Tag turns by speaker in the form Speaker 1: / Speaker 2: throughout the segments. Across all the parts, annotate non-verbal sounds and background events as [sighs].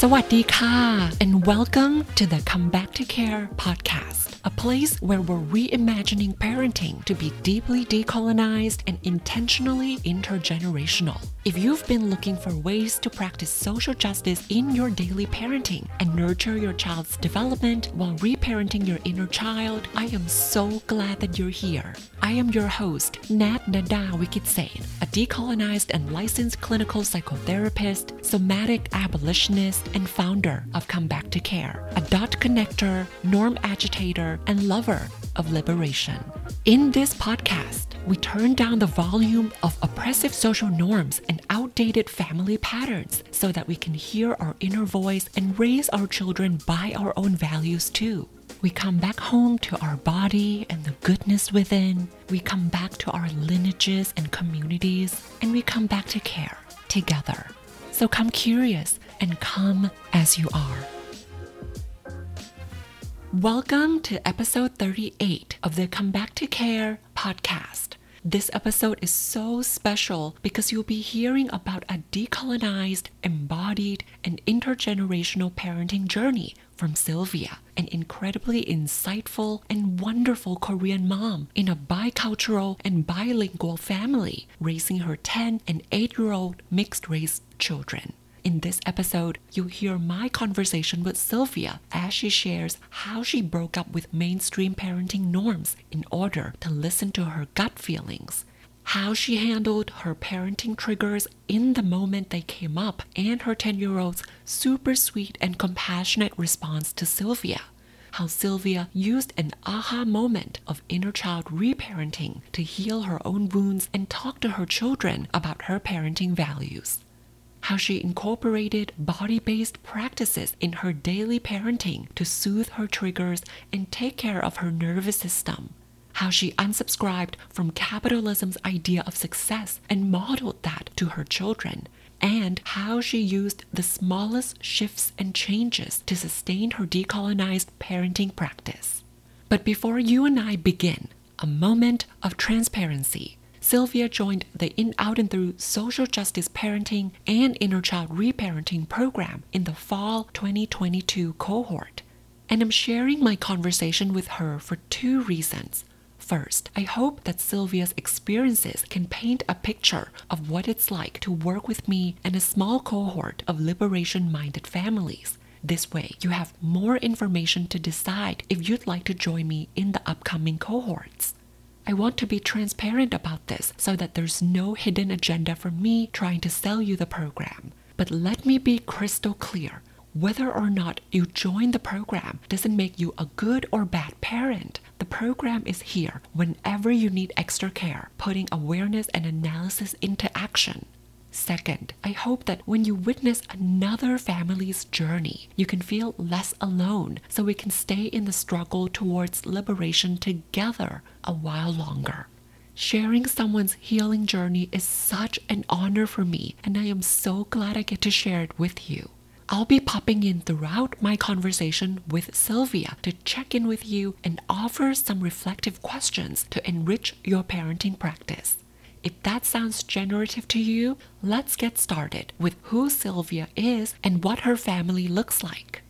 Speaker 1: สวัสดีค่ะ and welcome to the Come Back to Care podcast, a place where we're reimagining parenting to be deeply decolonized and intentionally intergenerational. If you've been looking for ways to practice social justice in your daily parenting and nurture your child's development while reparenting your inner child, I am so glad that you're here. I am your host, Nat Nada Vikitsreth, a decolonized and licensed clinical psychotherapist, somatic abolitionist, and founder of Come Back to Care, a dot connector, norm agitator, and lover of liberation. In this podcast, we turn down the volume of oppressive social norms and outdated family patterns so that we can hear our inner voice and raise our children by our own values too. We come back home to our body and the goodness within. We come back to our lineages and communities, and we come back to care together. So come curious and come as you are. Welcome to episode 38 of the Come Back to Care podcast. This episode is so special because you'll be hearing about a decolonized, embodied, and intergenerational parenting journey from Sylvia, an incredibly insightful and wonderful Korean mom in a bicultural and bilingual family, raising her 10 and 8 year old mixed race children. In this episode, you'll hear my conversation with Sylvia as she shares how she broke up with mainstream parenting norms in order to listen to her gut feelings, how she handled her parenting triggers in the moment they came up, and her 10 year old's super sweet and compassionate response to Sylvia. How Sylvia used an aha moment of inner child reparenting to heal her own wounds and talk to her children about her parenting values how she incorporated body based practices in her daily parenting to soothe her triggers and take care of her nervous system. How she unsubscribed from capitalism's idea of success and modeled that to her children. And how she used the smallest shifts and changes to sustain her decolonized parenting practice. But before you and I begin, a moment of transparency. Sylvia joined the In Out and Through Social Justice Parenting and Inner Child Reparenting program in the fall 2022 cohort. And I'm sharing my conversation with her for two reasons. First, I hope that Sylvia's experiences can paint a picture of what it's like to work with me and a small cohort of liberation minded families. This way, you have more information to decide if you'd like to join me in the upcoming cohorts. I want to be transparent about this so that there's no hidden agenda from me trying to sell you the program. But let me be crystal clear. Whether or not you join the program doesn't make you a good or bad parent. The program is here whenever you need extra care, putting awareness and analysis into action. Second, I hope that when you witness another family's journey, you can feel less alone so we can stay in the struggle towards liberation together a while longer. Sharing someone's healing journey is such an honor for me, and I am so glad I get to share it with you. I'll be popping in throughout my conversation with Sylvia to check in with you and offer some reflective questions to enrich your parenting practice. If that sounds generative to you, let's get started with who Sylvia is and what her family looks like.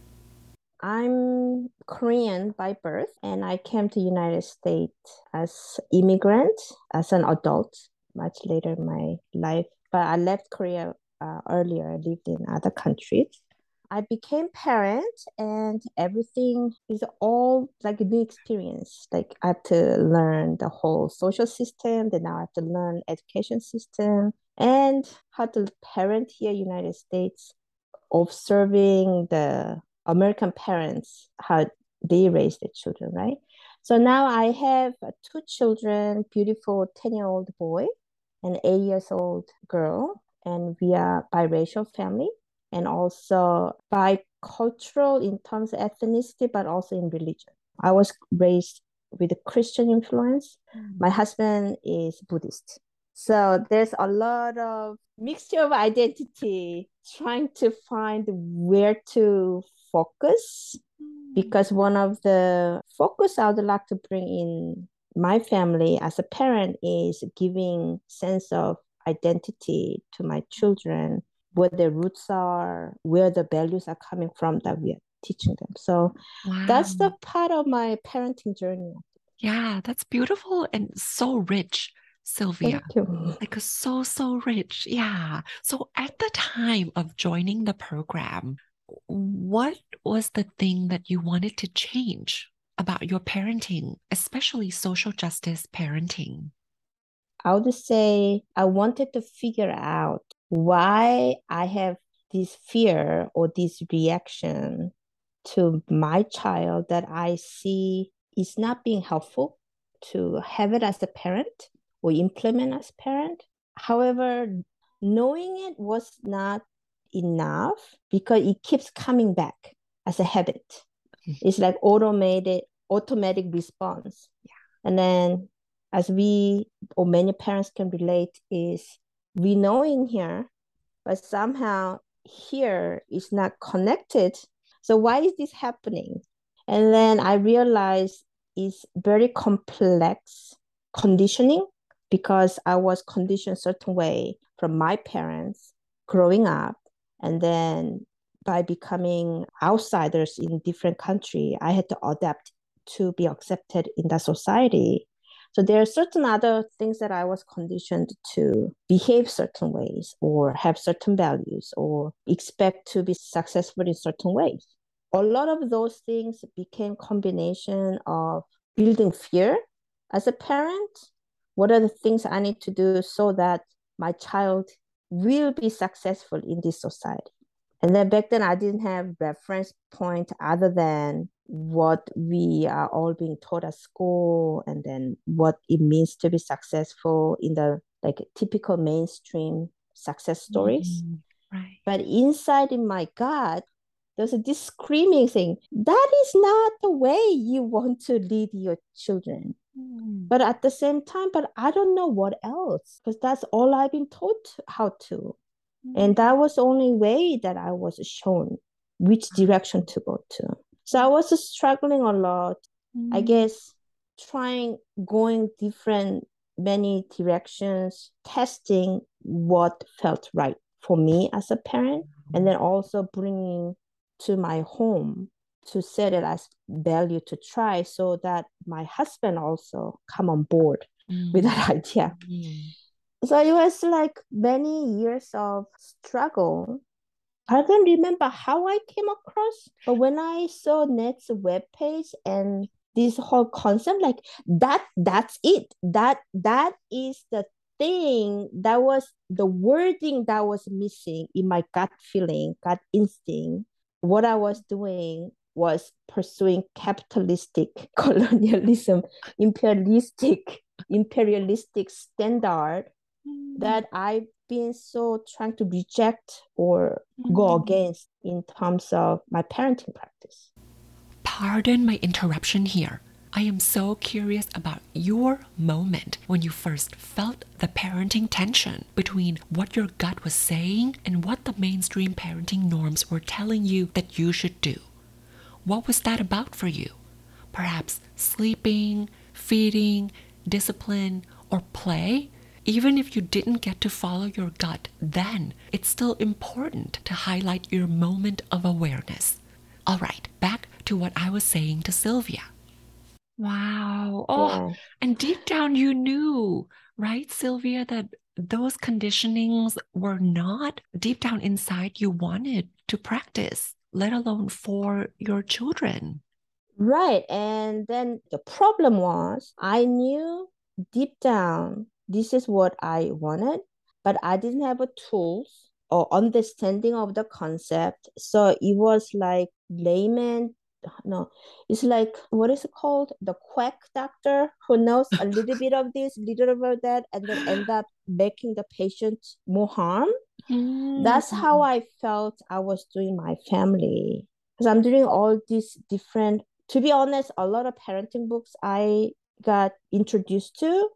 Speaker 2: I'm Korean by birth and I came to United States as immigrant as an adult much later in my life. But I left Korea uh, earlier. I lived in other countries I became parent and everything is all like a new experience. Like I have to learn the whole social system, then now I have to learn education system and how to parent here United States, observing the American parents, how they raise their children, right? So now I have uh, two children, beautiful 10-year-old boy and eight years old girl, and we are biracial family and also bicultural in terms of ethnicity, but also in religion. I was raised with a Christian influence. Mm. My husband is Buddhist. So there's a lot of mixture of identity trying to find where to focus mm. because one of the focus I would like to bring in my family as a parent is giving sense of identity to my children where their roots are, where the values are coming from that we are teaching them. So wow. that's the part of my parenting journey.
Speaker 1: Yeah, that's beautiful and so rich. Sylvia. Like so, so rich. Yeah. So at the time of joining the program, what was the thing that you wanted to change about your parenting, especially social justice parenting?
Speaker 2: I would say I wanted to figure out why I have this fear or this reaction to my child that I see is not being helpful to have it as a parent or implement as parent. However, knowing it was not enough because it keeps coming back as a habit. Mm-hmm. It's like automated automatic response. Yeah. And then as we or many parents can relate is we know in here, but somehow here is not connected. So why is this happening? And then I realized it's very complex conditioning because I was conditioned certain way from my parents growing up. And then by becoming outsiders in different country, I had to adapt to be accepted in that society. So there are certain other things that I was conditioned to behave certain ways or have certain values or expect to be successful in certain ways. A lot of those things became combination of building fear as a parent what are the things I need to do so that my child will be successful in this society? And then back then, I didn't have reference point other than what we are all being taught at school, and then what it means to be successful in the like typical mainstream success stories.
Speaker 1: Mm, right.
Speaker 2: But inside in my gut, there's a this screaming thing that is not the way you want to lead your children. Mm. But at the same time, but I don't know what else because that's all I've been taught how to. And that was the only way that I was shown which direction to go to. So I was struggling a lot. Mm. I guess trying going different many directions, testing what felt right for me as a parent, and then also bringing to my home to set it as value to try so that my husband also come on board mm. with that [laughs] idea mm. So it was like many years of struggle. I don't remember how i came across but when i saw Nat's webpage and this whole concept like that that's it. That that is the thing that was the wording that was missing in my gut feeling gut instinct. What i was doing was pursuing capitalistic [laughs] colonialism, imperialistic, imperialistic standard mm. that I've been so trying to reject or mm. go against in terms of my parenting practice.
Speaker 1: Pardon my interruption here. I am so curious about your moment when you first felt the parenting tension between what your gut was saying and what the mainstream parenting norms were telling you that you should do. What was that about for you? Perhaps sleeping, feeding, discipline, or play? Even if you didn't get to follow your gut then, it's still important to highlight your moment of awareness. All right, back to what I was saying to Sylvia. Wow. Oh, yeah. and deep down you knew, right, Sylvia, that those conditionings were not deep down inside you wanted to practice let alone for your children.
Speaker 2: Right. And then the problem was I knew deep down this is what I wanted, but I didn't have a tools or understanding of the concept. So it was like layman no it's like what is it called the quack doctor who knows a little bit of this [laughs] little about that and then end up making the patient more harm mm. that's how i felt i was doing my family because i'm doing all these different to be honest a lot of parenting books i got introduced to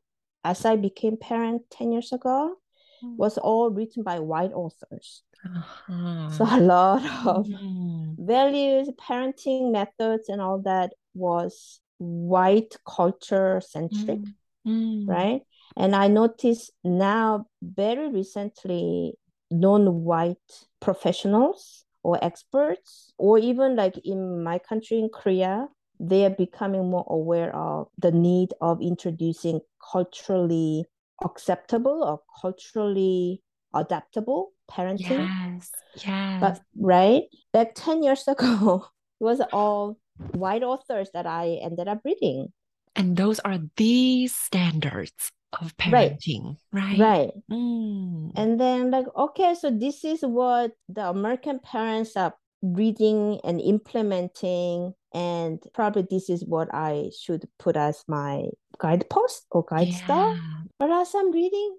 Speaker 2: as i became parent 10 years ago mm. was all written by white authors uh-huh. So a lot of mm. values, parenting methods, and all that was white culture centric, mm. Mm. right? And I notice now, very recently, non-white professionals or experts, or even like in my country in Korea, they are becoming more aware of the need of introducing culturally acceptable or culturally adaptable parenting.
Speaker 1: Yes. Yes.
Speaker 2: But right back 10 years ago, [laughs] it was all white authors that I ended up reading.
Speaker 1: and those are the standards of
Speaker 2: Right.
Speaker 1: parenting, right?
Speaker 2: Right.
Speaker 1: Mm.
Speaker 2: And then like, okay, so this is what the American parents are reading and implementing. And probably this is what I should put as my guidepost or guide star.
Speaker 1: Yeah.
Speaker 2: But as I'm reading,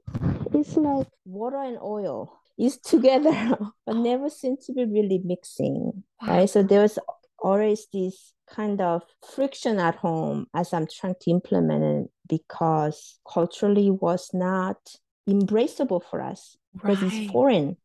Speaker 2: it's like water and oil is [laughs] together, but oh. never seem to be really mixing. Right. So there was always this kind of friction at home as I'm trying to implement it because culturally was not embraceable for us because it's foreign.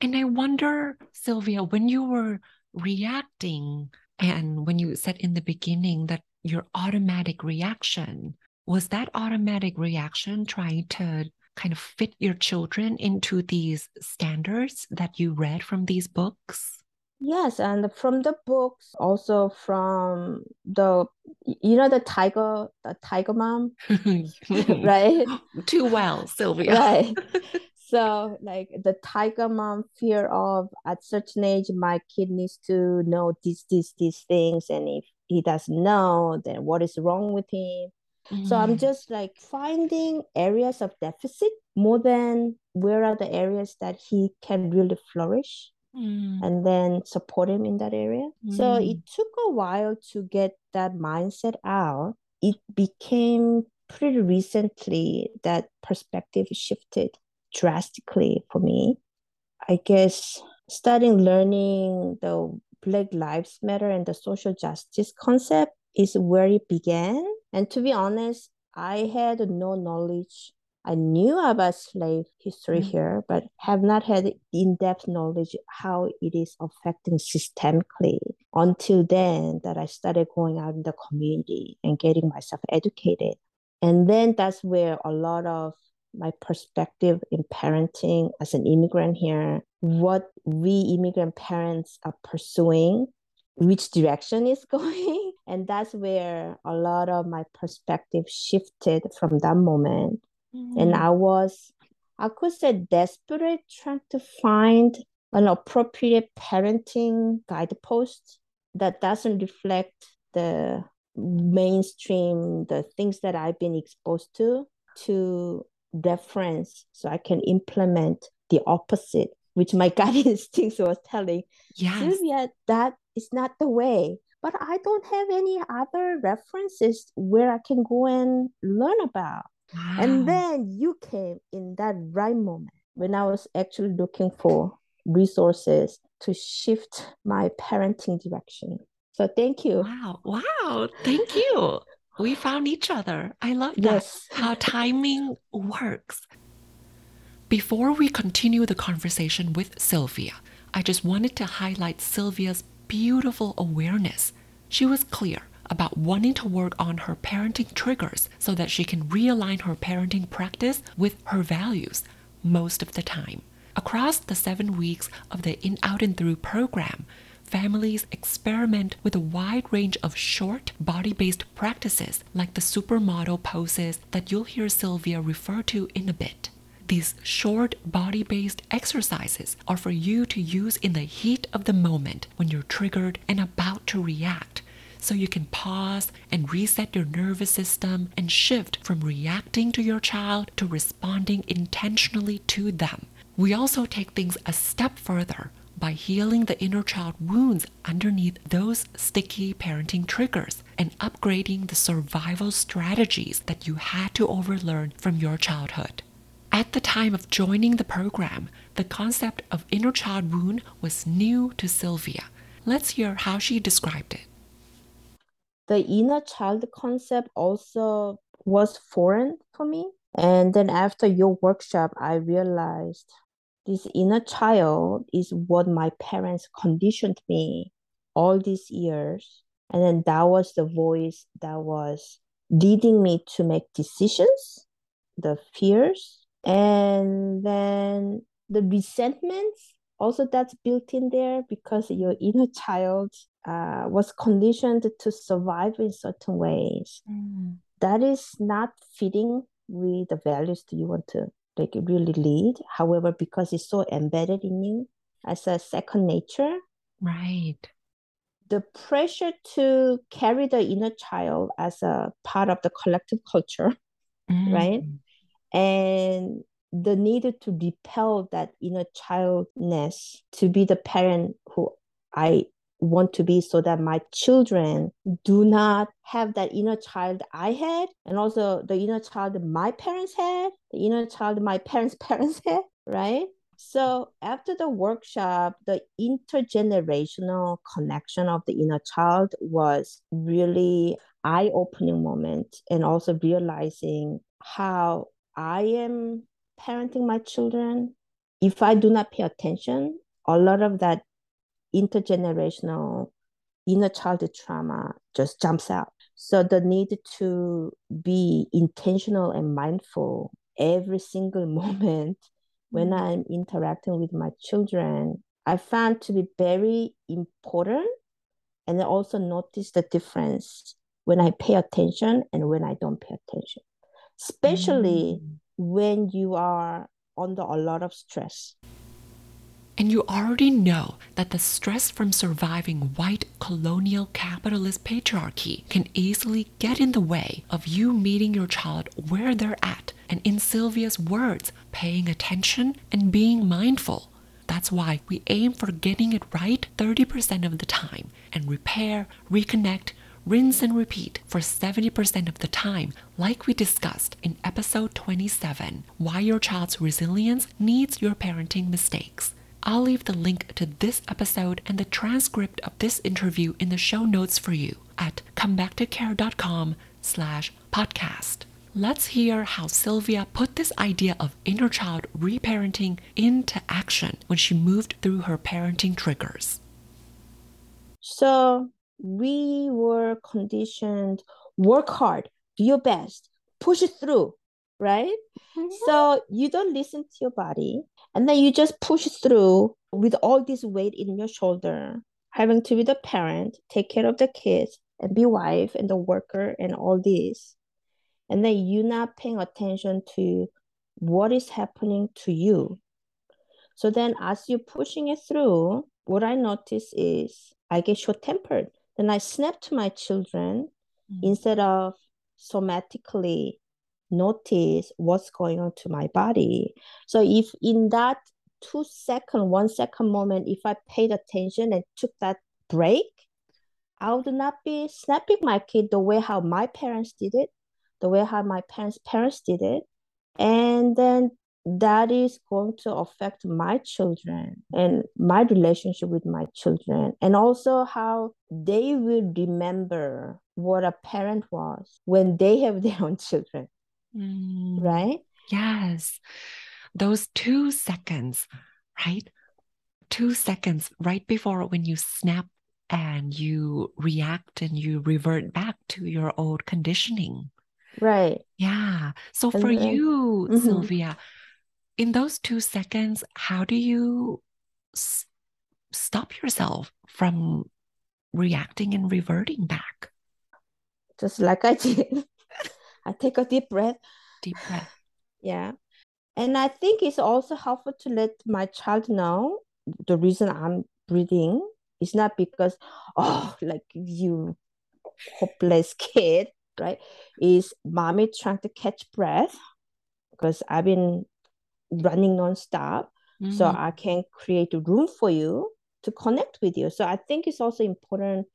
Speaker 1: And I wonder, Sylvia, when you were reacting and when you said in the beginning that your automatic reaction, was that automatic reaction trying to kind of fit your children into these standards that you read from these books?
Speaker 2: Yes, and from the books, also from the you know the tiger, the tiger mom, [laughs] [laughs] right?
Speaker 1: Too well, Sylvia.
Speaker 2: Right. [laughs] So like the tiger mom fear of at certain age my kid needs to know these these these things and if he doesn't know then what is wrong with him. So I'm
Speaker 1: Mm,
Speaker 2: just like finding areas of deficit more than where are the areas that he can really flourish
Speaker 1: mm,
Speaker 2: and then support him in that area. So it
Speaker 1: Mm.
Speaker 2: took a while to get that mindset out. It became pretty recently that perspective shifted drastically for me. I guess starting learning the Black Lives Matter and the social justice concept is where it began. And to be honest, I had no knowledge. I knew about slave history
Speaker 1: Mm.
Speaker 2: here, but have not had in-depth knowledge how it is affecting systemically until then that I started going out in the community and getting myself educated. And then that's where a lot of my perspective in parenting as an immigrant here, what we immigrant parents are pursuing, which direction is [laughs] going. And that's where a lot of my perspective shifted from that moment. And
Speaker 1: Mm.
Speaker 2: I was, I could say, desperate trying to find an appropriate parenting guidepost that doesn't reflect the mainstream, the things that I've been exposed to, to reference so I can implement the opposite, which my [laughs] gut instincts was telling
Speaker 1: Yes.
Speaker 2: Sylvia, that is not the way. But I don't have any other references where I can go and learn about.
Speaker 1: Wow.
Speaker 2: And then you came in that right moment when I was actually looking for resources to shift my parenting direction. So thank you.
Speaker 1: Wow. Wow. Thank you. We found each other. I love that. How timing works. Before we continue the conversation with Sylvia, I just wanted to highlight Sylvia's beautiful awareness. She was clear about wanting to work on her parenting triggers so that she can realign her parenting practice with her values most of the time. Across the seven weeks of the In Out and Through program, families experiment with a wide range of short body based practices like the supermodel poses that you'll hear Sylvia refer to in a bit. These short body based exercises are for you to use in the heat of the moment when you're triggered and about to react, so you can pause and reset your nervous system and shift from reacting to your child to responding intentionally to them. We also take things a step further by healing the inner child wounds underneath those sticky parenting triggers and upgrading the survival strategies that you had to overlearn from your childhood. At the time of joining the program, the concept of inner child wound was new to Sylvia. Let's hear how she described it.
Speaker 2: The inner child concept also was foreign for me. And then after your workshop, I realized this inner child is what my parents conditioned me all these years. And then that was the voice that was leading me to make decisions, the fears. And then the resentments also that's built in there because your inner child uh, was conditioned to survive in certain ways. Mm. That is not fitting with the values that you want to like really lead. However, because it's so embedded in you as a second nature.
Speaker 1: Right.
Speaker 2: The pressure to carry the inner child as a part of the collective culture, mm. right? And the need to repel that inner childness to be the parent who I want to be so that my children do not have that inner child I had and also the inner child my parents had, the inner child my parents' [laughs] parents had, right? So after the workshop, the intergenerational connection of the inner child was really eye-opening moment and also realizing how I am parenting my children. If I do not pay attention, a lot of that intergenerational inner childhood trauma just jumps out. So the need to be intentional and mindful every single [laughs] moment when mm-hmm. I'm interacting with my children, I found to be very important. And I also notice the difference when I pay attention and when I don't pay attention, especially mm. when you are under a lot of stress.
Speaker 1: And you already know that the stress from surviving white colonial capitalist patriarchy can easily get in the way of you meeting your child where they're at, and in Sylvia's words, paying attention and being mindful. That's why we aim for getting it right 30% of the time and repair, reconnect, rinse and repeat for 70% of the time, like we discussed in episode 27 Why Your Child's Resilience Needs Your Parenting Mistakes. I'll leave the link to this episode and the transcript of this interview in the show notes for you at comebacktocare.com slash podcast. Let's hear how Sylvia put this idea of inner child reparenting into action when she moved through her parenting triggers.
Speaker 2: So we were conditioned work hard, do your best, push it through, right? Mm-hmm. So you don't listen to your body and then you just push through with all this weight in your shoulder, having to be the parent, take care of the kids, and be wife and the worker and all this. And then you're not paying attention to what is happening to you. So then as you're pushing it through, what I notice is I get short tempered. Then I snap to my children mm-hmm. instead of somatically notice what's going on to my body. So if in that two second, one second moment, if I paid attention and took that break, I would not be snapping my kid the way how my parents did it, the way how my parents' parents did it. And then that is going to affect my children and my relationship with my children and also how they will remember what a parent was when they have [laughs] their own children mm. right?
Speaker 1: Yes. Those two seconds, right? Two seconds right before when you snap and you react and you revert back to your old conditioning.
Speaker 2: Right.
Speaker 1: Yeah. So and for then, you, mm-hmm. Sylvia, in those two seconds, how do you s- stop yourself from reacting and reverting back?
Speaker 2: Just like I [laughs] did. I take a deep breath.
Speaker 1: Deep breath.
Speaker 2: Yeah. And I think it's also helpful to let my child know the reason I'm breathing is not because, oh, like you hopeless [laughs] kid, right? Is mommy trying to catch breath because I've been running nonstop. Mm-hmm. So I can create a room for you to connect with you. So I think it's also important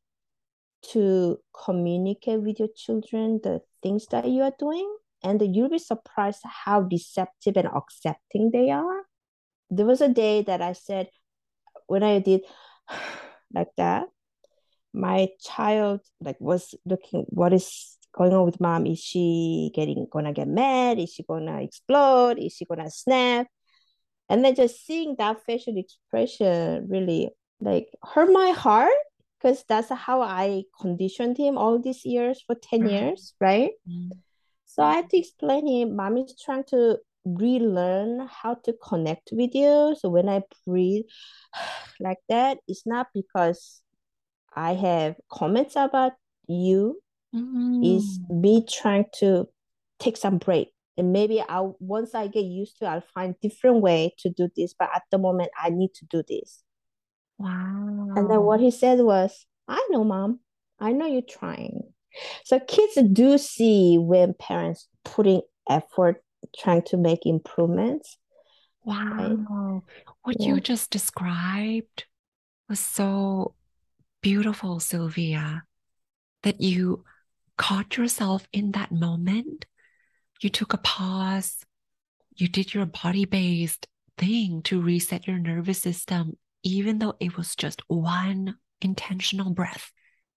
Speaker 2: to communicate with your children the things that you are doing and you'll be surprised how receptive and accepting they are. There was a day that i said when i did [sighs] like that my child like was looking what is going on with mom? Is she getting gonna get mad? Is she gonna explode? Is she gonna snap? And then just seeing that facial expression really like hurt my heart because that's how I conditioned him all these years for 10 mm-hmm. years, right? Mm-hmm. So I had to explain him, mommy's trying to relearn how to connect with you. So when I breathe [sighs] like that, it's not because I have comments about you. Mm. Is me trying to take some break. And maybe I once I get used to it, I'll find different way to do this. But at the moment I need to do this.
Speaker 1: Wow.
Speaker 2: And then what he said was, I know, mom. I know you're trying. So kids do see when parents putting effort trying to make improvements.
Speaker 1: Wow. Right? What yeah. you just described was so beautiful, Sylvia, that you caught yourself in that moment. You took a pause. You did your body based thing to reset your nervous system, even though it was just one intentional breath.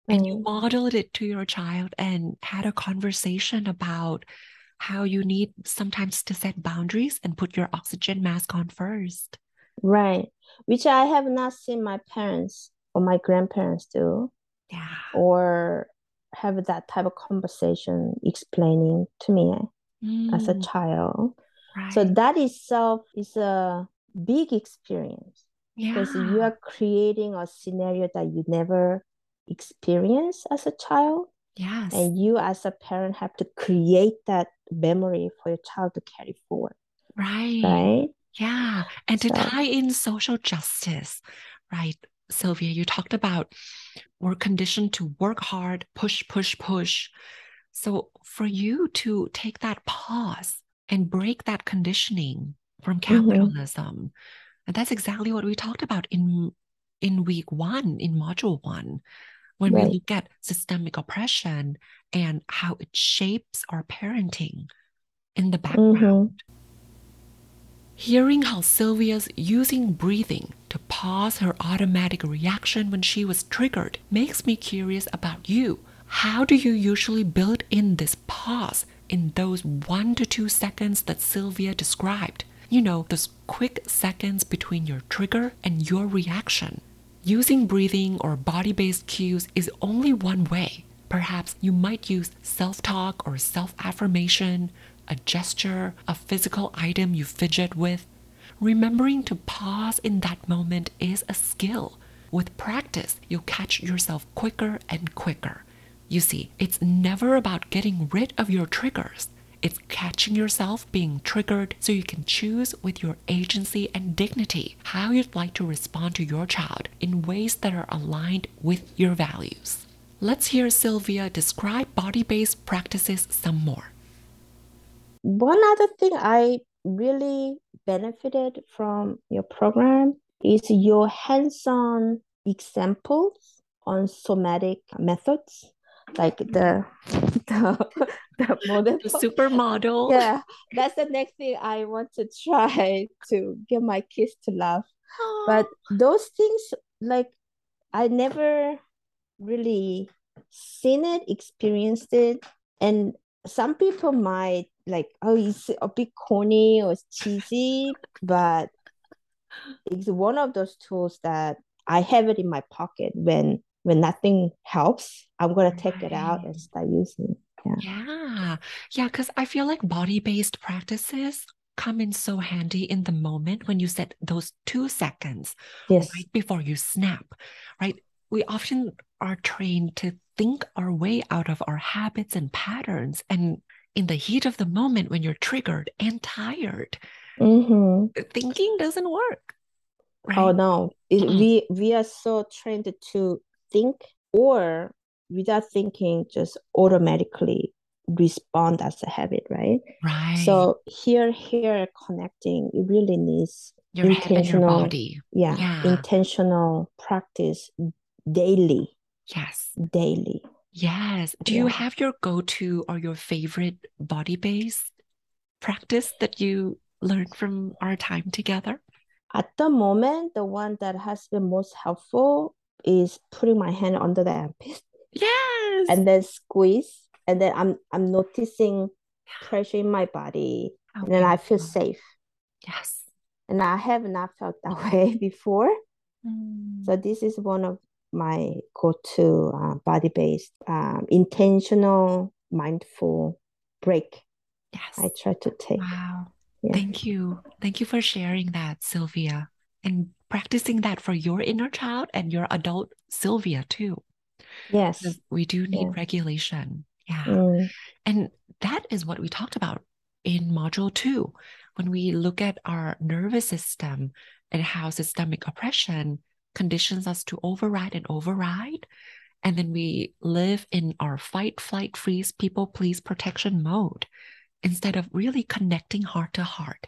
Speaker 1: And you mm. modeled it to your child and had a conversation about how you need sometimes to set boundaries and put your oxygen mask on first.
Speaker 2: Right. Which I have not seen my parents or my grandparents do.
Speaker 1: Yeah.
Speaker 2: Or have that type of conversation explaining to me mm. as a mm. child. Right. So that itself is a big experience. Yeah. Because you are creating a scenario that you never experienced as a child.
Speaker 1: Yes.
Speaker 2: And you as a parent have to create that memory for your child to carry forward.
Speaker 1: Right.
Speaker 2: Right.
Speaker 1: Yeah. And so, to tie in social justice, right? Sylvia, you talked about we're conditioned to work hard, push, push, push. So for you to take that pause and break that conditioning from mm-hmm. capitalism, mm-hmm. And that's exactly what we talked about in in week one, in module one, when right. we look at systemic oppression and how it shapes our parenting in the background. Mm-hmm. Hearing how Sylvia's using breathing to pause her automatic reaction when she was triggered makes me curious about you. How do you usually build in this pause in those one to two seconds that Sylvia described? You know, those quick seconds between your trigger and your reaction. Using breathing or body based cues is only one way. Perhaps you might use self talk or self affirmation, a gesture, a physical item you fidget with. Remembering to pause in that moment is a skill. With practice, you'll catch yourself quicker and quicker. You see, it's never about getting rid of your triggers. It's catching yourself being triggered so you can choose with your agency and dignity how you'd like to respond to your child in ways that are aligned with your values. Let's hear Sylvia describe body based practices some more.
Speaker 2: One other thing I really benefited from your program is your hands on examples on somatic methods like the [laughs] the, [laughs] the model.
Speaker 1: The supermodel.
Speaker 2: Yeah that's the next thing i want to try [laughs] to get my kids to laugh. But [gasps] those things like i never really seen it experienced it. And some people might like oh it's a bit corny or cheesy but it's one of those tools that i have it in my pocket. When when nothing helps, I'm gonna take right. it out and start using.
Speaker 1: Yeah. Yeah. Yeah. Cause I feel like body-based practices come in so handy in the moment when you set those two seconds
Speaker 2: yes.
Speaker 1: right before you snap. Right. We often are trained to think our way out of our habits and patterns. And in the heat of the moment when you're triggered and tired,
Speaker 2: mm-hmm.
Speaker 1: thinking doesn't work.
Speaker 2: Right? Oh no. Mm-hmm. we we are so trained to think or without thinking just automatically respond as a habit right?
Speaker 1: Right.
Speaker 2: so here here connecting it really needs
Speaker 1: your intentional your body.
Speaker 2: Yeah, yeah. intentional practice daily.
Speaker 1: Yes.
Speaker 2: Daily.
Speaker 1: Yes. Do yeah. you have your go-to or your favorite body based practice that you learned from our time together?
Speaker 2: At the moment the one that has been most helpful is putting my hand under the armpit.
Speaker 1: Yes.
Speaker 2: And then squeeze. And then I'm I'm noticing pressure in my body. And then I feel safe.
Speaker 1: Yes.
Speaker 2: And I have not felt that [laughs] way before.
Speaker 1: Mm.
Speaker 2: So this is one of my go-to uh, body-based um, intentional mindful break
Speaker 1: yes
Speaker 2: i try to take
Speaker 1: wow
Speaker 2: Yeah.
Speaker 1: Thank you. Thank you for sharing that, Sylvia, and practicing that for your inner child and your adult Sylvia too.
Speaker 2: Yes.
Speaker 1: We do need
Speaker 2: Yeah.
Speaker 1: regulation. Yeah.
Speaker 2: Mm,
Speaker 1: And that is what we talked about in module two. When we look at our nervous system and how systemic oppression conditions us to override and override. And then we live in our fight, flight, freeze, people please protection mode instead of really connecting heart to heart,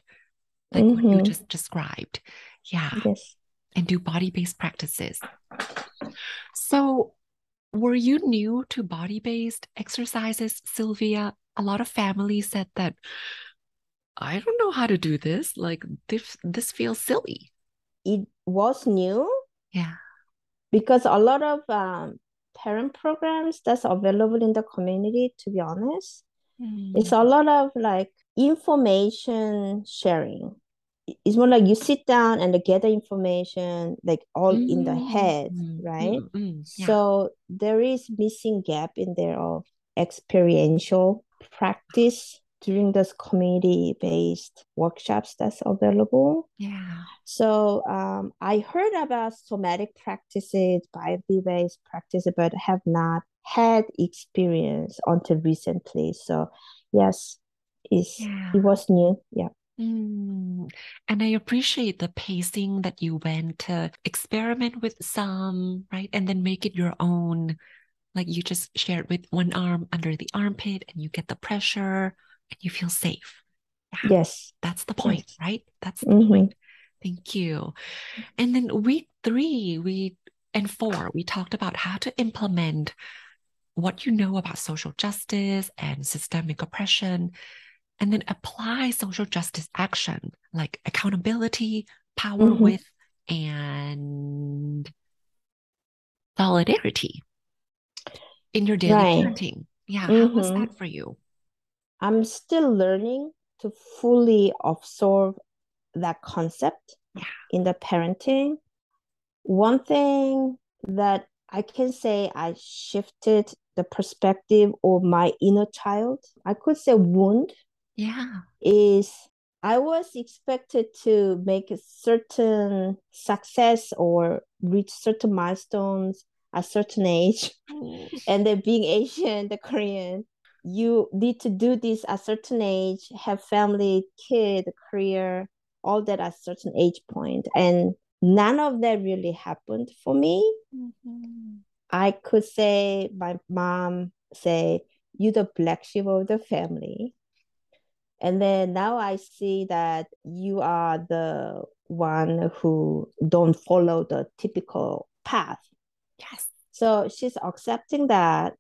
Speaker 1: like what you
Speaker 2: Mhm.
Speaker 1: just described. Yeah.
Speaker 2: yes.
Speaker 1: And do body based practices. So, were you new to body based exercises, Sylvia? A lot of families said that I don't know how to do this. Like, this, this feels silly.
Speaker 2: It was new
Speaker 1: Yeah.
Speaker 2: because a lot of um, parent programs that's available in the community, to be honest, it's a lot of like information sharing. It- It's more like you sit down and get the information like all in the head,
Speaker 1: Mm,
Speaker 2: right?
Speaker 1: mm, mm, yeah.
Speaker 2: So there is missing gap in there of experiential practice during this community-based workshops that's available.
Speaker 1: Yeah.
Speaker 2: So um, I heard about somatic practices, body-based practices, but have not had experience until recently. So yes, it's,
Speaker 1: Yeah.
Speaker 2: it was new. Yeah.
Speaker 1: Mm. And I appreciate the pacing that you went to experiment with some, right? And then make it your own. Like you just share it with one arm under the armpit and you get the pressure and you feel safe. Yeah.
Speaker 2: Yes.
Speaker 1: That's the point,
Speaker 2: Yes.
Speaker 1: right? That's the
Speaker 2: Mhm.
Speaker 1: point. Thank you. And then week three, we and four, we talked about how to implement what you know about social justice and systemic oppression, and then apply social justice action like accountability, power
Speaker 2: Mhm.
Speaker 1: with, and solidarity in your daily
Speaker 2: Right.
Speaker 1: parenting. Yeah, how was
Speaker 2: Mhm.
Speaker 1: that for you?
Speaker 2: I'm still learning to fully absorb that concept
Speaker 1: Yeah.
Speaker 2: in the parenting. One thing that I can say I shifted the perspective of my inner child, I could say wound,
Speaker 1: Yeah.
Speaker 2: is I was expected to make a certain success or reach certain milestones at certain age. [laughs] And then being Asian, [laughs] the Korean, you need to do this at a certain age, have family, kid, career, all that at a certain age point. And none of that really happened for me.
Speaker 1: Mhm.
Speaker 2: I could say my mom say, you're the black sheep of the family. And then now I see that you are the one who don't follow the typical path.
Speaker 1: Yes.
Speaker 2: So she's accepting that.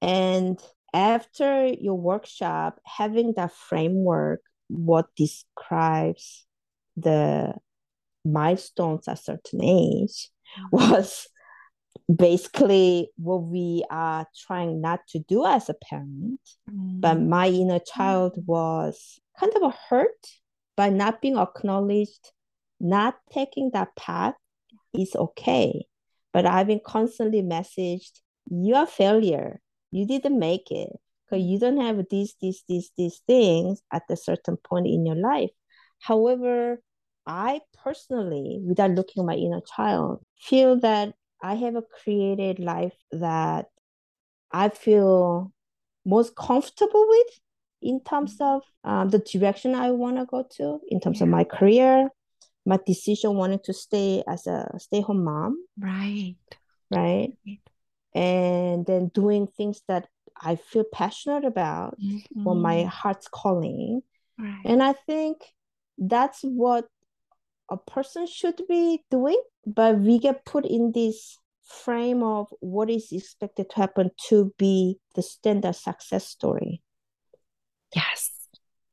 Speaker 2: And after your workshop, having that framework, what describes the milestones at certain age mm-hmm. [laughs] was basically what we are trying not to do as a parent. But
Speaker 1: Mm.
Speaker 2: my inner child was kind of hurt by not being acknowledged, not taking that path is okay. But I've been constantly messaged, you are failure. You didn't make it. Because you don't have these, these, these, these things at a certain point in your life. However, I personally, without looking at my inner child, feel that I have a created life that I feel most comfortable with in terms of um, the direction I want to go to, in terms of my career, my decision wanting to stay as a stay home mom,
Speaker 1: Right.
Speaker 2: right?
Speaker 1: Right.
Speaker 2: And then doing things that I feel passionate about, what my
Speaker 1: Mhm.
Speaker 2: heart's calling.
Speaker 1: Right.
Speaker 2: And I think that's what a person should be doing, but we get put in this frame of what is expected to happen to be the standard success story.
Speaker 1: Yes.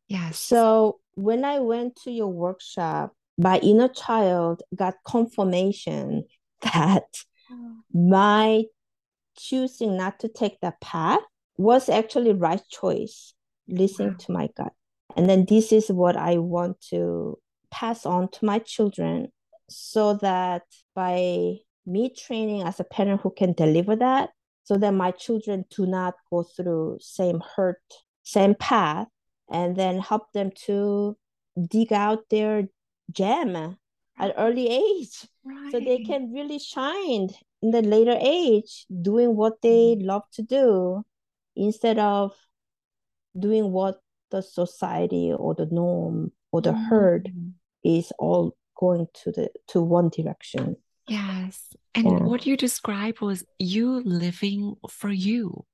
Speaker 1: Yes.
Speaker 2: So when I went to your workshop, my inner child got confirmation [laughs] that my choosing not to take that path was actually right choice, listening
Speaker 1: Wow.
Speaker 2: to my gut. And then this is what I want to pass on to my children so that by me training as a parent who can deliver that, so that my children do not go through same hurt, same path, and then help them to dig out their gem at early [laughs] age
Speaker 1: right.
Speaker 2: so they can really shine in the later age doing what they
Speaker 1: Mm.
Speaker 2: love to do instead of doing what the society or the norm or the herd
Speaker 1: Mm.
Speaker 2: Is all going to the to one direction
Speaker 1: Yes. And
Speaker 2: Yeah.
Speaker 1: what you described was you living for you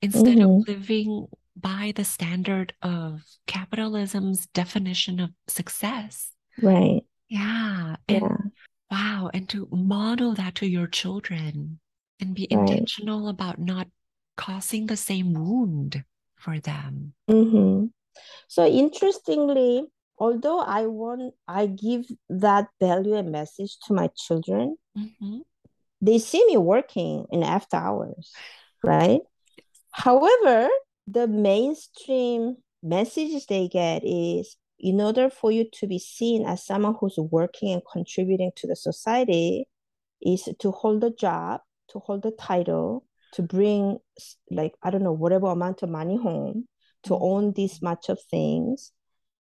Speaker 1: instead of
Speaker 2: Mhm.
Speaker 1: living by the standard of capitalism's definition of success.
Speaker 2: right
Speaker 1: Yeah. And
Speaker 2: yeah
Speaker 1: wow. And to model that to your children and be
Speaker 2: Right.
Speaker 1: intentional about not causing the same wound for them.
Speaker 2: hmm So interestingly, although I want I give that value and message to my children,
Speaker 1: Mhm.
Speaker 2: they see me working in after hours, right? However, the mainstream messages they get is in order for you to be seen as someone who's working and contributing to the society, is to hold a job, to hold a title, to bring like I don't know whatever amount of money home, to
Speaker 1: Mhm.
Speaker 2: own this much of things.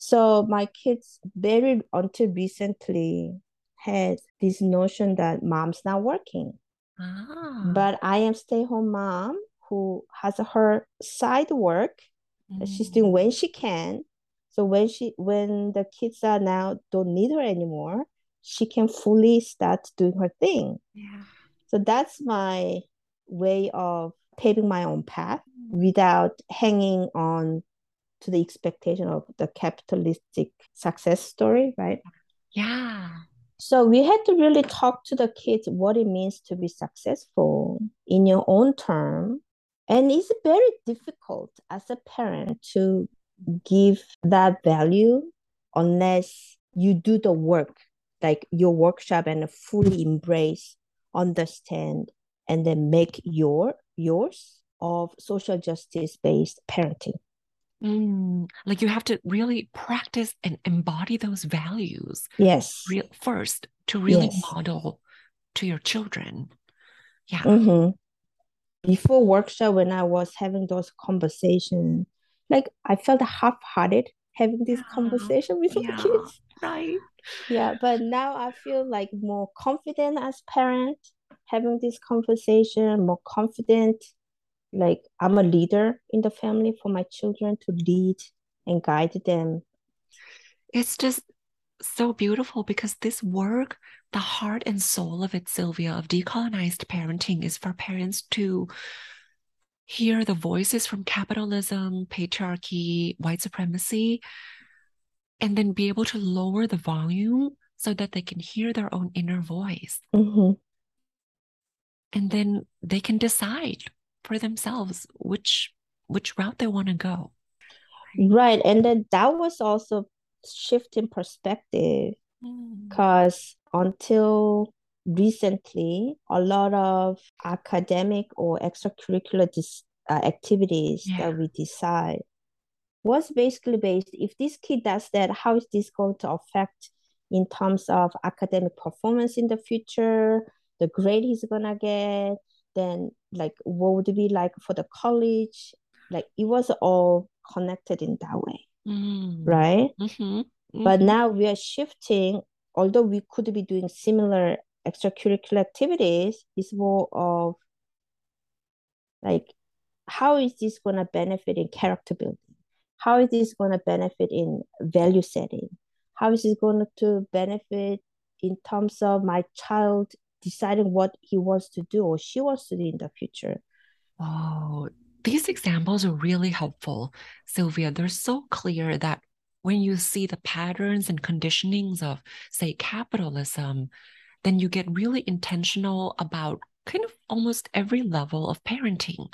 Speaker 2: So my kids very until recently had this notion that mom's not working
Speaker 1: Ah.
Speaker 2: but I am stay-home mom who has her side work that she's doing
Speaker 1: Mm.
Speaker 2: when she can. So when she when the kids are now don't need her anymore, she can fully start doing her thing.
Speaker 1: Yeah.
Speaker 2: So that's my way of paving my own path without hanging on to the expectation of the capitalistic success story, right?
Speaker 1: Yeah.
Speaker 2: So we had to really talk to the kids what it means to be successful in your own term. And it's very difficult as a parent to give that value unless you do the work, like your workshop and fully embrace, understand, and then make your yours of social justice based parenting.
Speaker 1: Mm. Like you have to really practice and embody those values
Speaker 2: Yes.
Speaker 1: real first to really
Speaker 2: Yes.
Speaker 1: model to your children. Yeah.
Speaker 2: hmm Before workshop, when I was having those conversations, like I felt half-hearted having this
Speaker 1: Yeah.
Speaker 2: conversation with my
Speaker 1: Yeah.
Speaker 2: kids.
Speaker 1: Right.
Speaker 2: Yeah, but now I feel like more confident as parent having this conversation, more confident, like I'm a leader in the family for my children to lead and guide them.
Speaker 1: It's just so beautiful because this work, the heart and soul of it, Sylvia, of decolonized parenting is for parents to hear the voices from capitalism, patriarchy, white supremacy, and then be able to lower the volume so that they can hear their own inner voice.
Speaker 2: Mhm.
Speaker 1: And then they can decide for themselves which which route they want to go.
Speaker 2: Right. And then that was also shift in perspective
Speaker 1: Mm.
Speaker 2: because until recently, a lot of academic or extracurricular dis- uh, activities
Speaker 1: Yeah.
Speaker 2: that we decide was basically based if this kid does that, how is this going to affect in terms of academic performance in the future, the grade he's gonna get, then like what would it be like for the college? Like it was all connected in that way,
Speaker 1: Mm.
Speaker 2: right?
Speaker 1: Mhm.
Speaker 2: But
Speaker 1: Mhm.
Speaker 2: now we are shifting, although we could be doing similar extracurricular activities, it's more of like, how is this going to benefit in character building? How is this going to benefit in value setting? How is this going to benefit in terms of my child deciding what he wants to do or she wants to do in the future?
Speaker 1: Oh, these examples are really helpful, Sylvia. They're so clear that when you see the patterns and conditionings of, say, capitalism, then you get really intentional about kind of almost every level of parenting,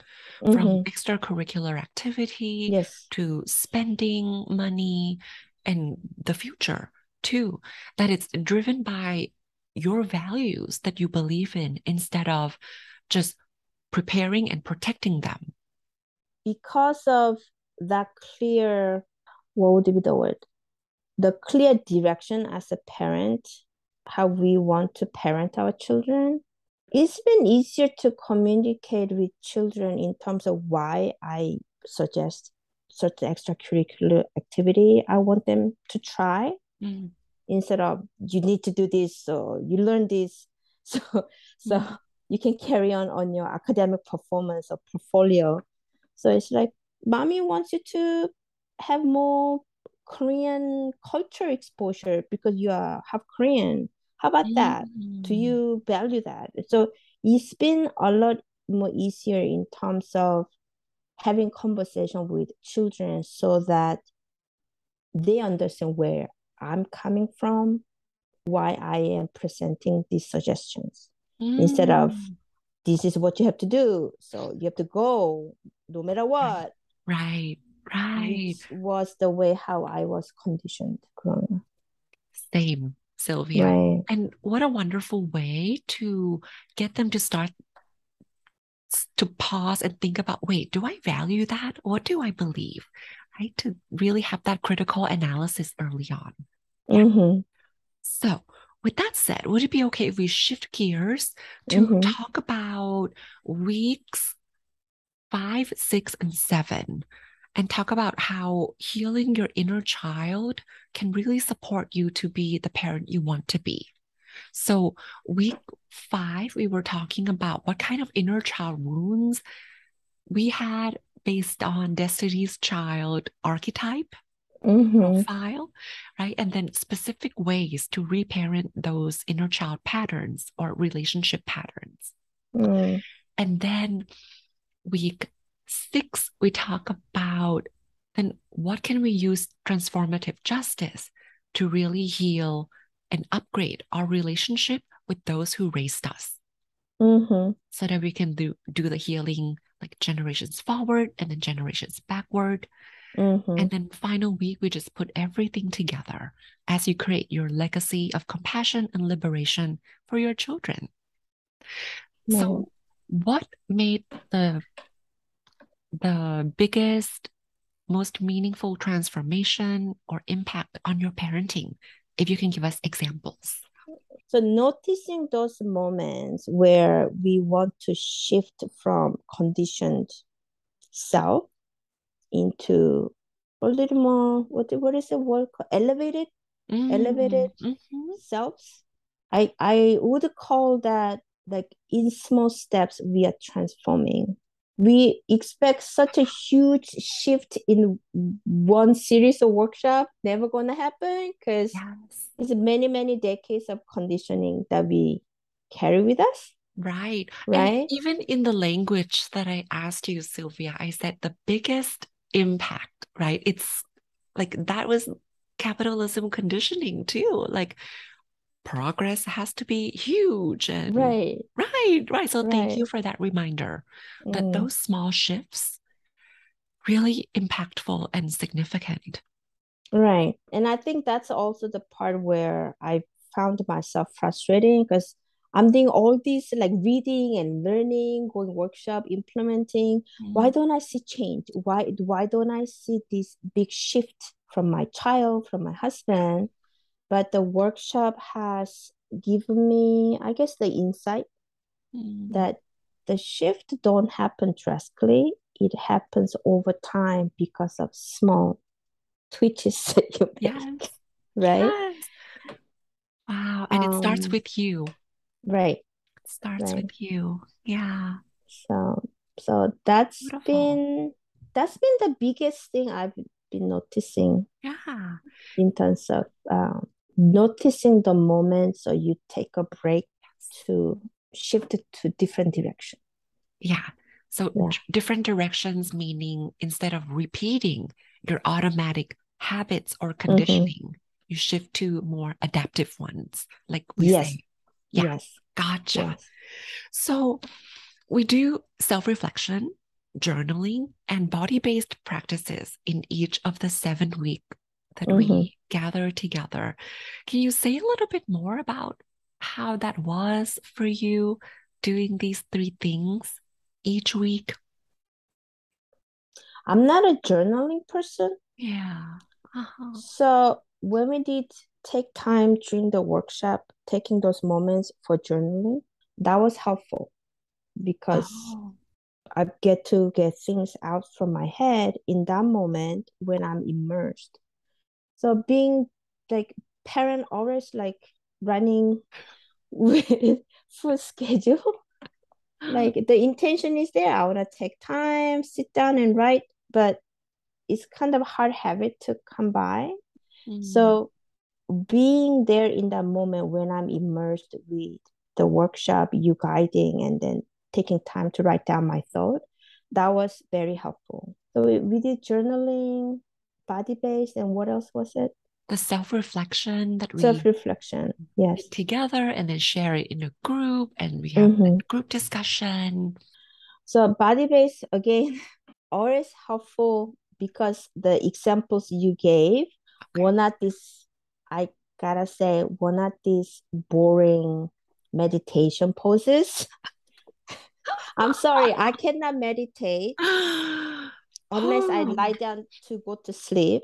Speaker 1: from
Speaker 2: Mhm.
Speaker 1: extracurricular activity
Speaker 2: Yes.
Speaker 1: to spending money and the future too. That it's driven by your values that you believe in instead of just preparing and protecting them.
Speaker 2: because of that clear, what would be the word? The clear direction as a parent, how we want to parent our children, it's been easier to communicate with children in terms of why I suggest certain extracurricular activity I want them to try
Speaker 1: Mm.
Speaker 2: Instead of you need to do this so you learn this. [laughs] So so
Speaker 1: Mm.
Speaker 2: you can carry on on your academic performance or portfolio. So it's like mommy wants you to have more korean culture exposure because you are half korean. How about that? Do
Speaker 1: Mm.
Speaker 2: you value that? So it's been a lot more easier in terms of having conversation with children so that they understand where I'm coming from, why I am presenting these suggestions instead of
Speaker 1: Mm.
Speaker 2: this is what you have to do. So you have to go no matter what,
Speaker 1: Right, right.
Speaker 2: was the way how I was conditioned growing up.
Speaker 1: Same, Sylvia.
Speaker 2: Right.
Speaker 1: And what a wonderful way to get them to start to pause and think about, wait, do I value that? What do I believe? Right? To really have that critical analysis early on.
Speaker 2: Mm-hmm.
Speaker 1: So, with that said, would it be okay if we shift gears to
Speaker 2: Mhm.
Speaker 1: talk about weeks five, six, and seven, and talk about how healing your inner child can really support you to be the parent you want to be? So, week five, we were talking about what kind of inner child wounds we had based on Destiny's Child archetype
Speaker 2: Mm-hmm.
Speaker 1: profile, right? And then specific ways to reparent those inner child patterns or relationship patterns.
Speaker 2: Mm.
Speaker 1: And then week six, we talk about then what can we use transformative justice to really heal and upgrade our relationship with those who raised us
Speaker 2: Mm-hmm.
Speaker 1: so that we can do, do the healing like generations forward and then generations backward.
Speaker 2: Mm-hmm.
Speaker 1: And then final week, we just put everything together as you create your legacy of compassion and liberation for your children. So, what made the the biggest, most meaningful transformation or impact on your parenting? If you can give us examples.
Speaker 2: So noticing those moments where we want to shift from conditioned self into a little more what what is the word called? elevated Elevated.
Speaker 1: Mm, mhm.
Speaker 2: selves. I I would call that like in small steps we are transforming. We expect such a huge shift in one series of workshop. Never gonna happen because
Speaker 1: Yes.
Speaker 2: it's many many decades of conditioning that we carry with us.
Speaker 1: Right. And
Speaker 2: Right.
Speaker 1: even in the language that I asked you, Sylvia, I said the biggest impact, right? It's like that was capitalism conditioning too. Like progress has to be huge and
Speaker 2: Right.
Speaker 1: right, right. So thank you for that reminder that
Speaker 2: Mm.
Speaker 1: those small shifts really impactful and significant.
Speaker 2: Right. And I think that's also the part where I found myself frustrating because I'm doing all these like reading and learning, going workshop, implementing. Why don't I see change? Why why don't I see this big shift from my child, from my husband? But the workshop has given me, I guess, the insight
Speaker 1: Mm.
Speaker 2: that the shift don't happen drastically. It happens over time because of small twitches [laughs] that you make,
Speaker 1: Yes.
Speaker 2: right?
Speaker 1: Yes. Wow. And it starts
Speaker 2: Um,
Speaker 1: with you.
Speaker 2: Right.
Speaker 1: It starts
Speaker 2: Right.
Speaker 1: with you. Yeah.
Speaker 2: So so that's
Speaker 1: Beautiful.
Speaker 2: been that's been the biggest thing I've been noticing
Speaker 1: Yeah.
Speaker 2: in terms of um, noticing the moment so you take a break to shift to different direction.
Speaker 1: Yeah. So
Speaker 2: Yeah.
Speaker 1: different directions, meaning instead of repeating your automatic habits or
Speaker 2: Mm-hmm.
Speaker 1: conditioning, you shift to more adaptive ones, like we
Speaker 2: Yes.
Speaker 1: say. Yeah.
Speaker 2: Yes.
Speaker 1: Gotcha.
Speaker 2: Yes.
Speaker 1: So we do self-reflection, journaling, and body-based practices in each of the seven week that
Speaker 2: Mhm.
Speaker 1: we gather together. Can you say a little bit more about how that was for you doing these three things each week?
Speaker 2: I'm not a journaling person.
Speaker 1: Yeah. Uh-huh.
Speaker 2: So when we did take time during the workshop, taking those moments for journaling, that was helpful because
Speaker 1: Oh,
Speaker 2: I get to get things out from my head in that moment when I'm immersed. So being like parent always like running [laughs] with full schedule. [laughs] like the intention is there. I want to take time, sit down and write, but it's kind of hard habit to come by. Mm. So being there in that moment when I'm immersed with the workshop, you guiding, and then taking time to write down my thought, that was very helpful. So we, we did journaling, body based, and what else was it?
Speaker 1: The self reflection that we
Speaker 2: self reflection, yes,
Speaker 1: together, and then share it in a group, and we have mm-hmm. group discussion.
Speaker 2: So body based again, [laughs] always helpful because the examples you gave okay. were not this. I gotta say, were not these boring meditation poses. [laughs] I'm sorry, I cannot meditate [laughs] unless I [gasps] lie down to go to sleep.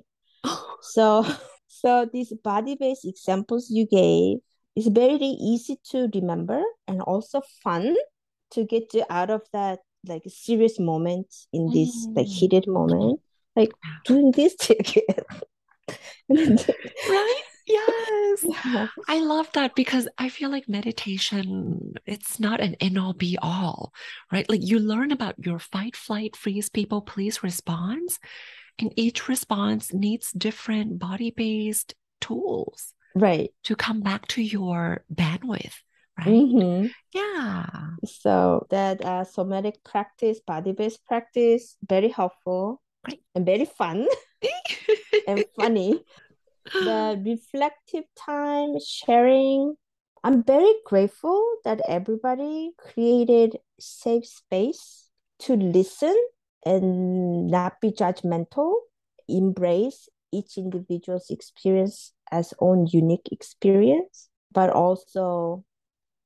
Speaker 2: So, [laughs] so these body-based examples you gave is very easy to remember and also fun to get you out of that like serious moment in this mm. like heated moment, like doing this [laughs] together.
Speaker 1: right? Yes. Yeah. I love that because I feel like meditation, it's not an end all be all, right? Like you learn about your fight, flight, freeze, people, please response. And each response needs different body based tools.
Speaker 2: Right.
Speaker 1: To come back to your bandwidth. Right. Mm-hmm. Yeah.
Speaker 2: So that uh, somatic practice, body based practice, very helpful. Great. And very fun [laughs] and funny the [laughs] reflective time sharing. I'm very grateful that everybody created safe space to listen and not be judgmental. Embrace each individual's experience as own unique experience but also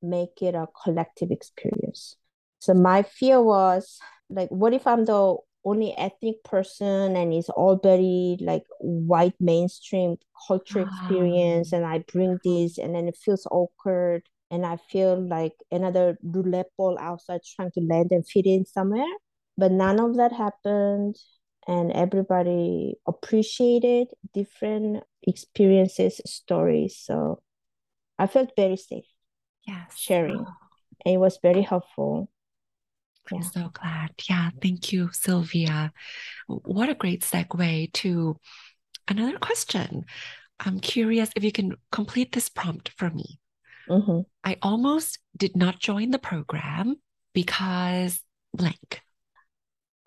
Speaker 2: make it a collective experience. So my fear was like what if i'm the only ethnic person and it's all very like white mainstream culture experience and I ah. bring this and then it feels awkward and I feel like another roulette ball outside trying to land and fit in somewhere. But none of that happened and everybody appreciated different experiences, stories. So I felt very safe.
Speaker 1: Yes.
Speaker 2: Sharing. Oh. And it was very helpful.
Speaker 1: I'm so glad. Yeah, thank you, Sylvia. What a great segue to another question. I'm curious if you can complete this prompt for me. Mm-hmm. I almost did not join the program because blank.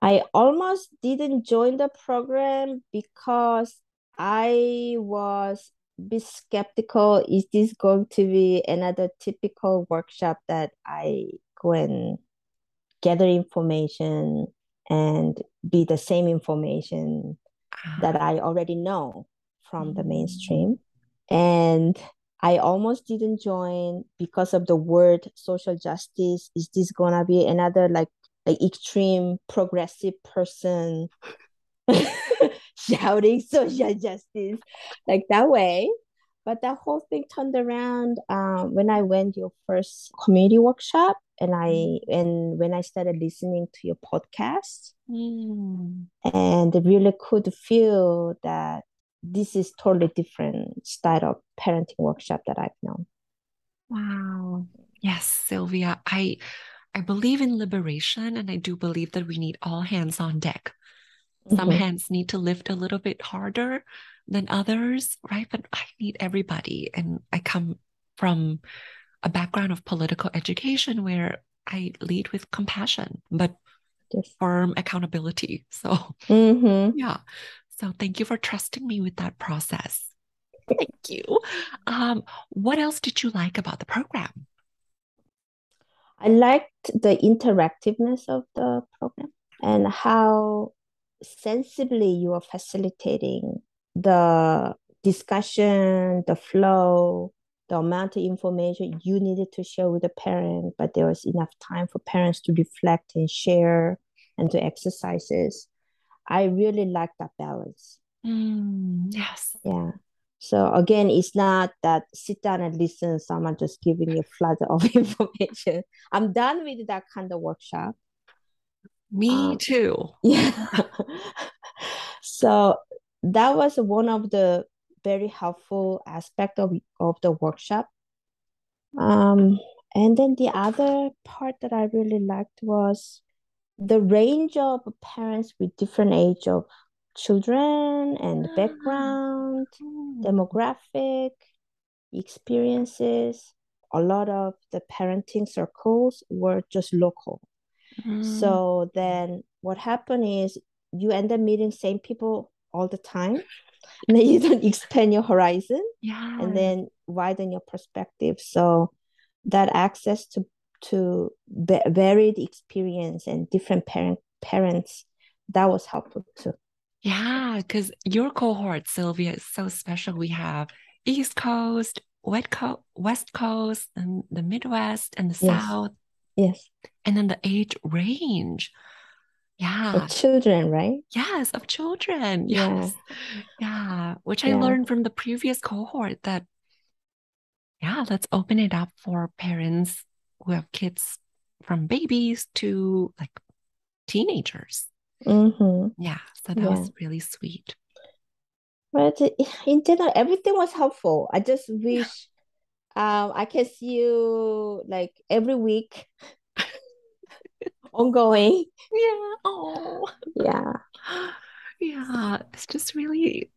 Speaker 2: I almost didn't join the program because I was be skeptical. Is this going to be another typical workshop that I go and gather information and be the same information that I already know from the mainstream. And I almost didn't join because of the word social justice. Is this gonna be another like like extreme progressive person [laughs] shouting social justice like that way? But that whole thing turned around um, when I went your first community workshop and I mm. and when I started listening to your podcast mm. and really could feel that this is totally different style of parenting workshop that I've known.
Speaker 1: Wow. Yes, Sylvia. I I believe in liberation and I do believe that we need all hands on deck. Some mm-hmm. hands need to lift a little bit harder than others, right? But I need everybody. And I come from a background of political education where I lead with compassion, but yes. firm accountability. So, mm-hmm. yeah. So, thank you for trusting me with that process. Thank you. Um, what else did you like about the program?
Speaker 2: I liked the interactiveness of the program and how sensibly you are facilitating the discussion, the flow, the amount of information you needed to share with the parent, but there was enough time for parents to reflect and share and do exercises. I really like that balance.
Speaker 1: Mm, yes.
Speaker 2: Yeah. So again, it's not that sit down and listen, someone just giving you a flood of [laughs] information. I'm done with that kind of workshop.
Speaker 1: Me um, too. [laughs]
Speaker 2: Yeah. so that was one of the very helpful aspect of, of the workshop. Um, and then the other part that I really liked was the range of parents with different age of children and background, mm. demographic, experiences. A lot of the parenting circles were just local. Mm. So then what happened is you end up meeting same people all the time. And then you don't [laughs] expand your horizon.
Speaker 1: Yeah.
Speaker 2: And then widen your perspective. So that access to to varied experience and different parent parents that was helpful too
Speaker 1: yeah because your cohort sylvia is so special we have east coast west coast west coast and the midwest and the yes. south
Speaker 2: yes
Speaker 1: and then the age range yeah
Speaker 2: of children right
Speaker 1: yes of children yes yeah, yeah. which i yeah. learned from the previous cohort that yeah let's open it up for parents who have kids from babies to like teenagers.
Speaker 2: Mm-hmm.
Speaker 1: Yeah, so that yeah. was really sweet.
Speaker 2: But [sighs] in general, everything was helpful. I just wish um, I can see you like every week, ongoing. [laughs]
Speaker 1: Yeah. Oh.
Speaker 2: Yeah.
Speaker 1: Yeah. It's just really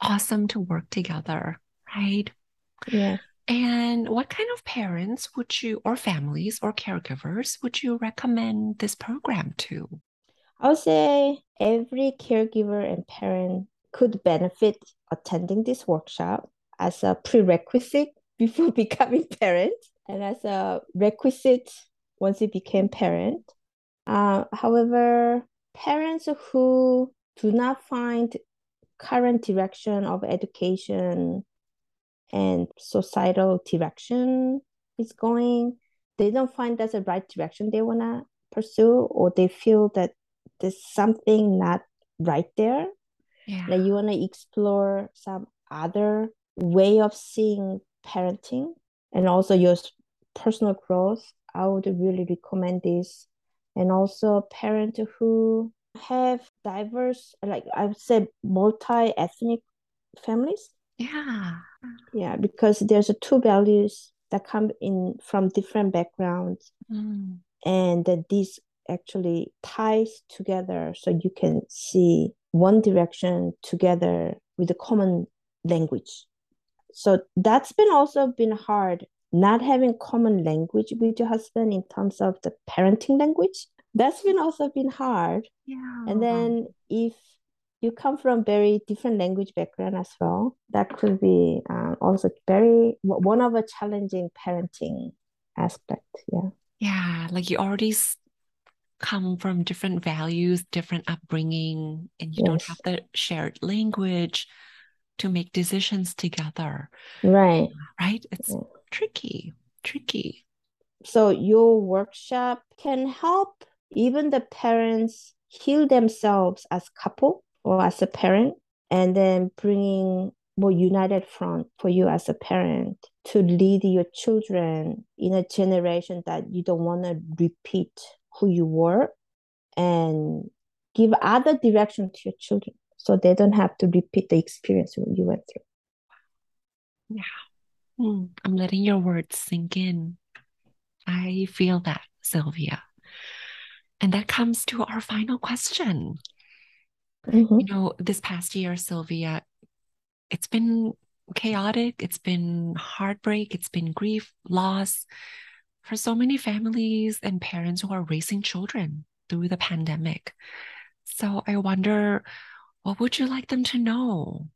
Speaker 1: awesome to work together, right?
Speaker 2: Yeah.
Speaker 1: And what kind of parents would you, or families, or caregivers would you recommend this program to?
Speaker 2: I would say every caregiver and parent could benefit attending this workshop as a prerequisite before [laughs] becoming parent and as a requisite once you became parent. Uh, however, parents who do not find current direction of education and societal direction is going, they don't find that's the right direction they want to pursue, or they feel that there's something not right there.
Speaker 1: Yeah.
Speaker 2: That you want to explore some other way of seeing parenting and also your personal growth. I would really recommend this. And also, parents who have diverse, like I would say, multi ethnic families.
Speaker 1: Yeah
Speaker 2: yeah because there's two values that come in from different backgrounds
Speaker 1: mm.
Speaker 2: and that this actually ties together so you can see one direction together with a common language so that's been also been hard not having common language with your husband in terms of the parenting language that's been also been hard
Speaker 1: yeah
Speaker 2: and then if you come from very different language background as well. That could be uh, also very one of a challenging parenting aspect. Yeah.
Speaker 1: Yeah, like you already come from different values, different upbringing, and you yes. don't have the shared language to make decisions together.
Speaker 2: Right.
Speaker 1: Right. It's yeah. Tricky. Tricky.
Speaker 2: So your workshop can help even the parents heal themselves as couple or as a parent, and then bringing more united front for you as a parent to lead your children in a generation that you don't want to repeat who you were and give other direction to your children so they don't have to repeat the experience you went through.
Speaker 1: Yeah. Mm, I'm letting your words sink in. I feel that, Sylvia. And that comes to our final question.
Speaker 2: Mm-hmm.
Speaker 1: You know, this past year, Sylvia, it's been chaotic, it's been heartbreak, it's been grief, loss for so many families and parents who are raising children through the pandemic. So I wonder, what would you like them to know?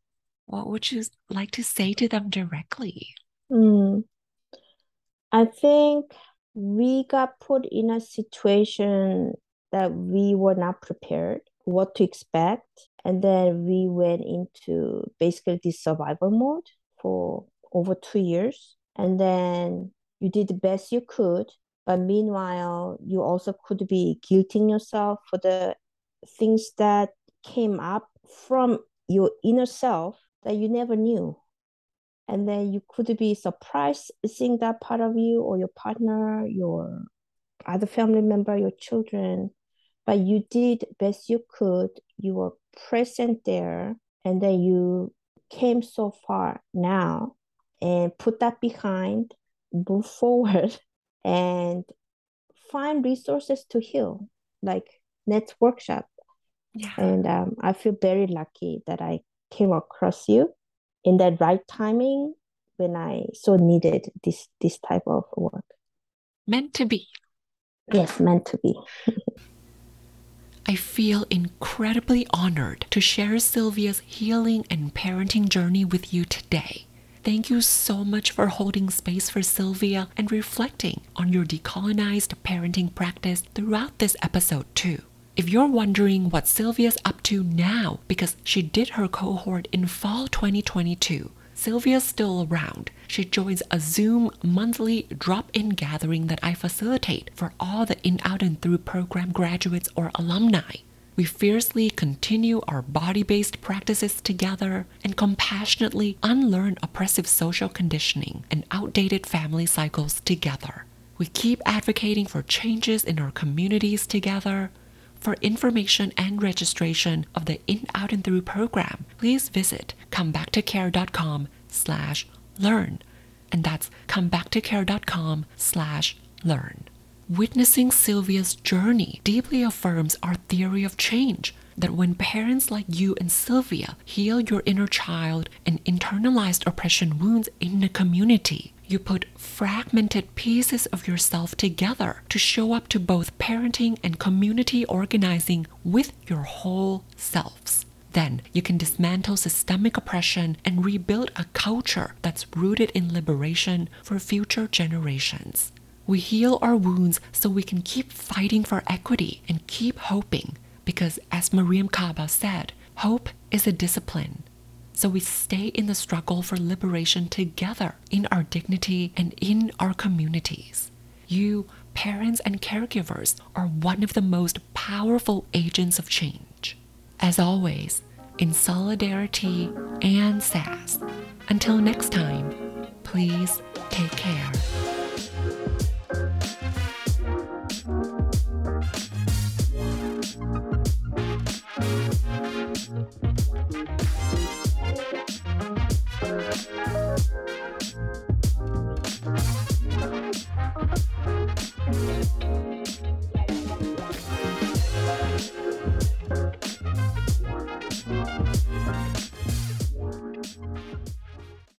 Speaker 1: What would you like to say to them directly?
Speaker 2: Mm. I think we got put in a situation that we were not prepared what to expect. And then we went into basically this survival mode for over two years. And then you did the best you could. But meanwhile, you also could be guilting yourself for the things that came up from your inner self that you never knew. And then you could be surprised seeing that part of you or your partner, your other family member, your children but you did best you could. You were present there, and then you came so far now and put that behind, move [laughs] forward, and find resources to heal, like next workshop.
Speaker 1: Yeah.
Speaker 2: And um, I feel very lucky that I came across you in that right timing when I so needed this this type of work.
Speaker 1: Meant to be.
Speaker 2: Yes, meant to be. [laughs]
Speaker 1: I feel incredibly honored to share Sylvia's healing and parenting journey with you today. Thank you so much for holding space for Sylvia and reflecting on your decolonized parenting practice throughout this episode, too. If you're wondering what Sylvia's up to now because she did her cohort in fall 2022, Sylvia's still around. She joins a Zoom monthly drop in gathering that I facilitate for all the In Out and Through program graduates or alumni. We fiercely continue our body based practices together and compassionately unlearn oppressive social conditioning and outdated family cycles together. We keep advocating for changes in our communities together. For information and registration of the In Out and Through program, please visit comebacktocare.com slash learn. And that's comebacktocare.com slash learn. Witnessing Sylvia's journey deeply affirms our theory of change that when parents like you and Sylvia heal your inner child and internalized oppression wounds in the community, you put fragmented pieces of yourself together to show up to both parenting and community organizing with your whole selves. Then you can dismantle systemic oppression and rebuild a culture that's rooted in liberation for future generations. We heal our wounds so we can keep fighting for equity and keep hoping, because as Mariame Kaba said, hope is a discipline. So we stay in the struggle for liberation together in our dignity and in our communities. You, parents and caregivers, are one of the most powerful agents of change. As always, in solidarity and SAS. Until next time, please take care. Thank you. Thank you.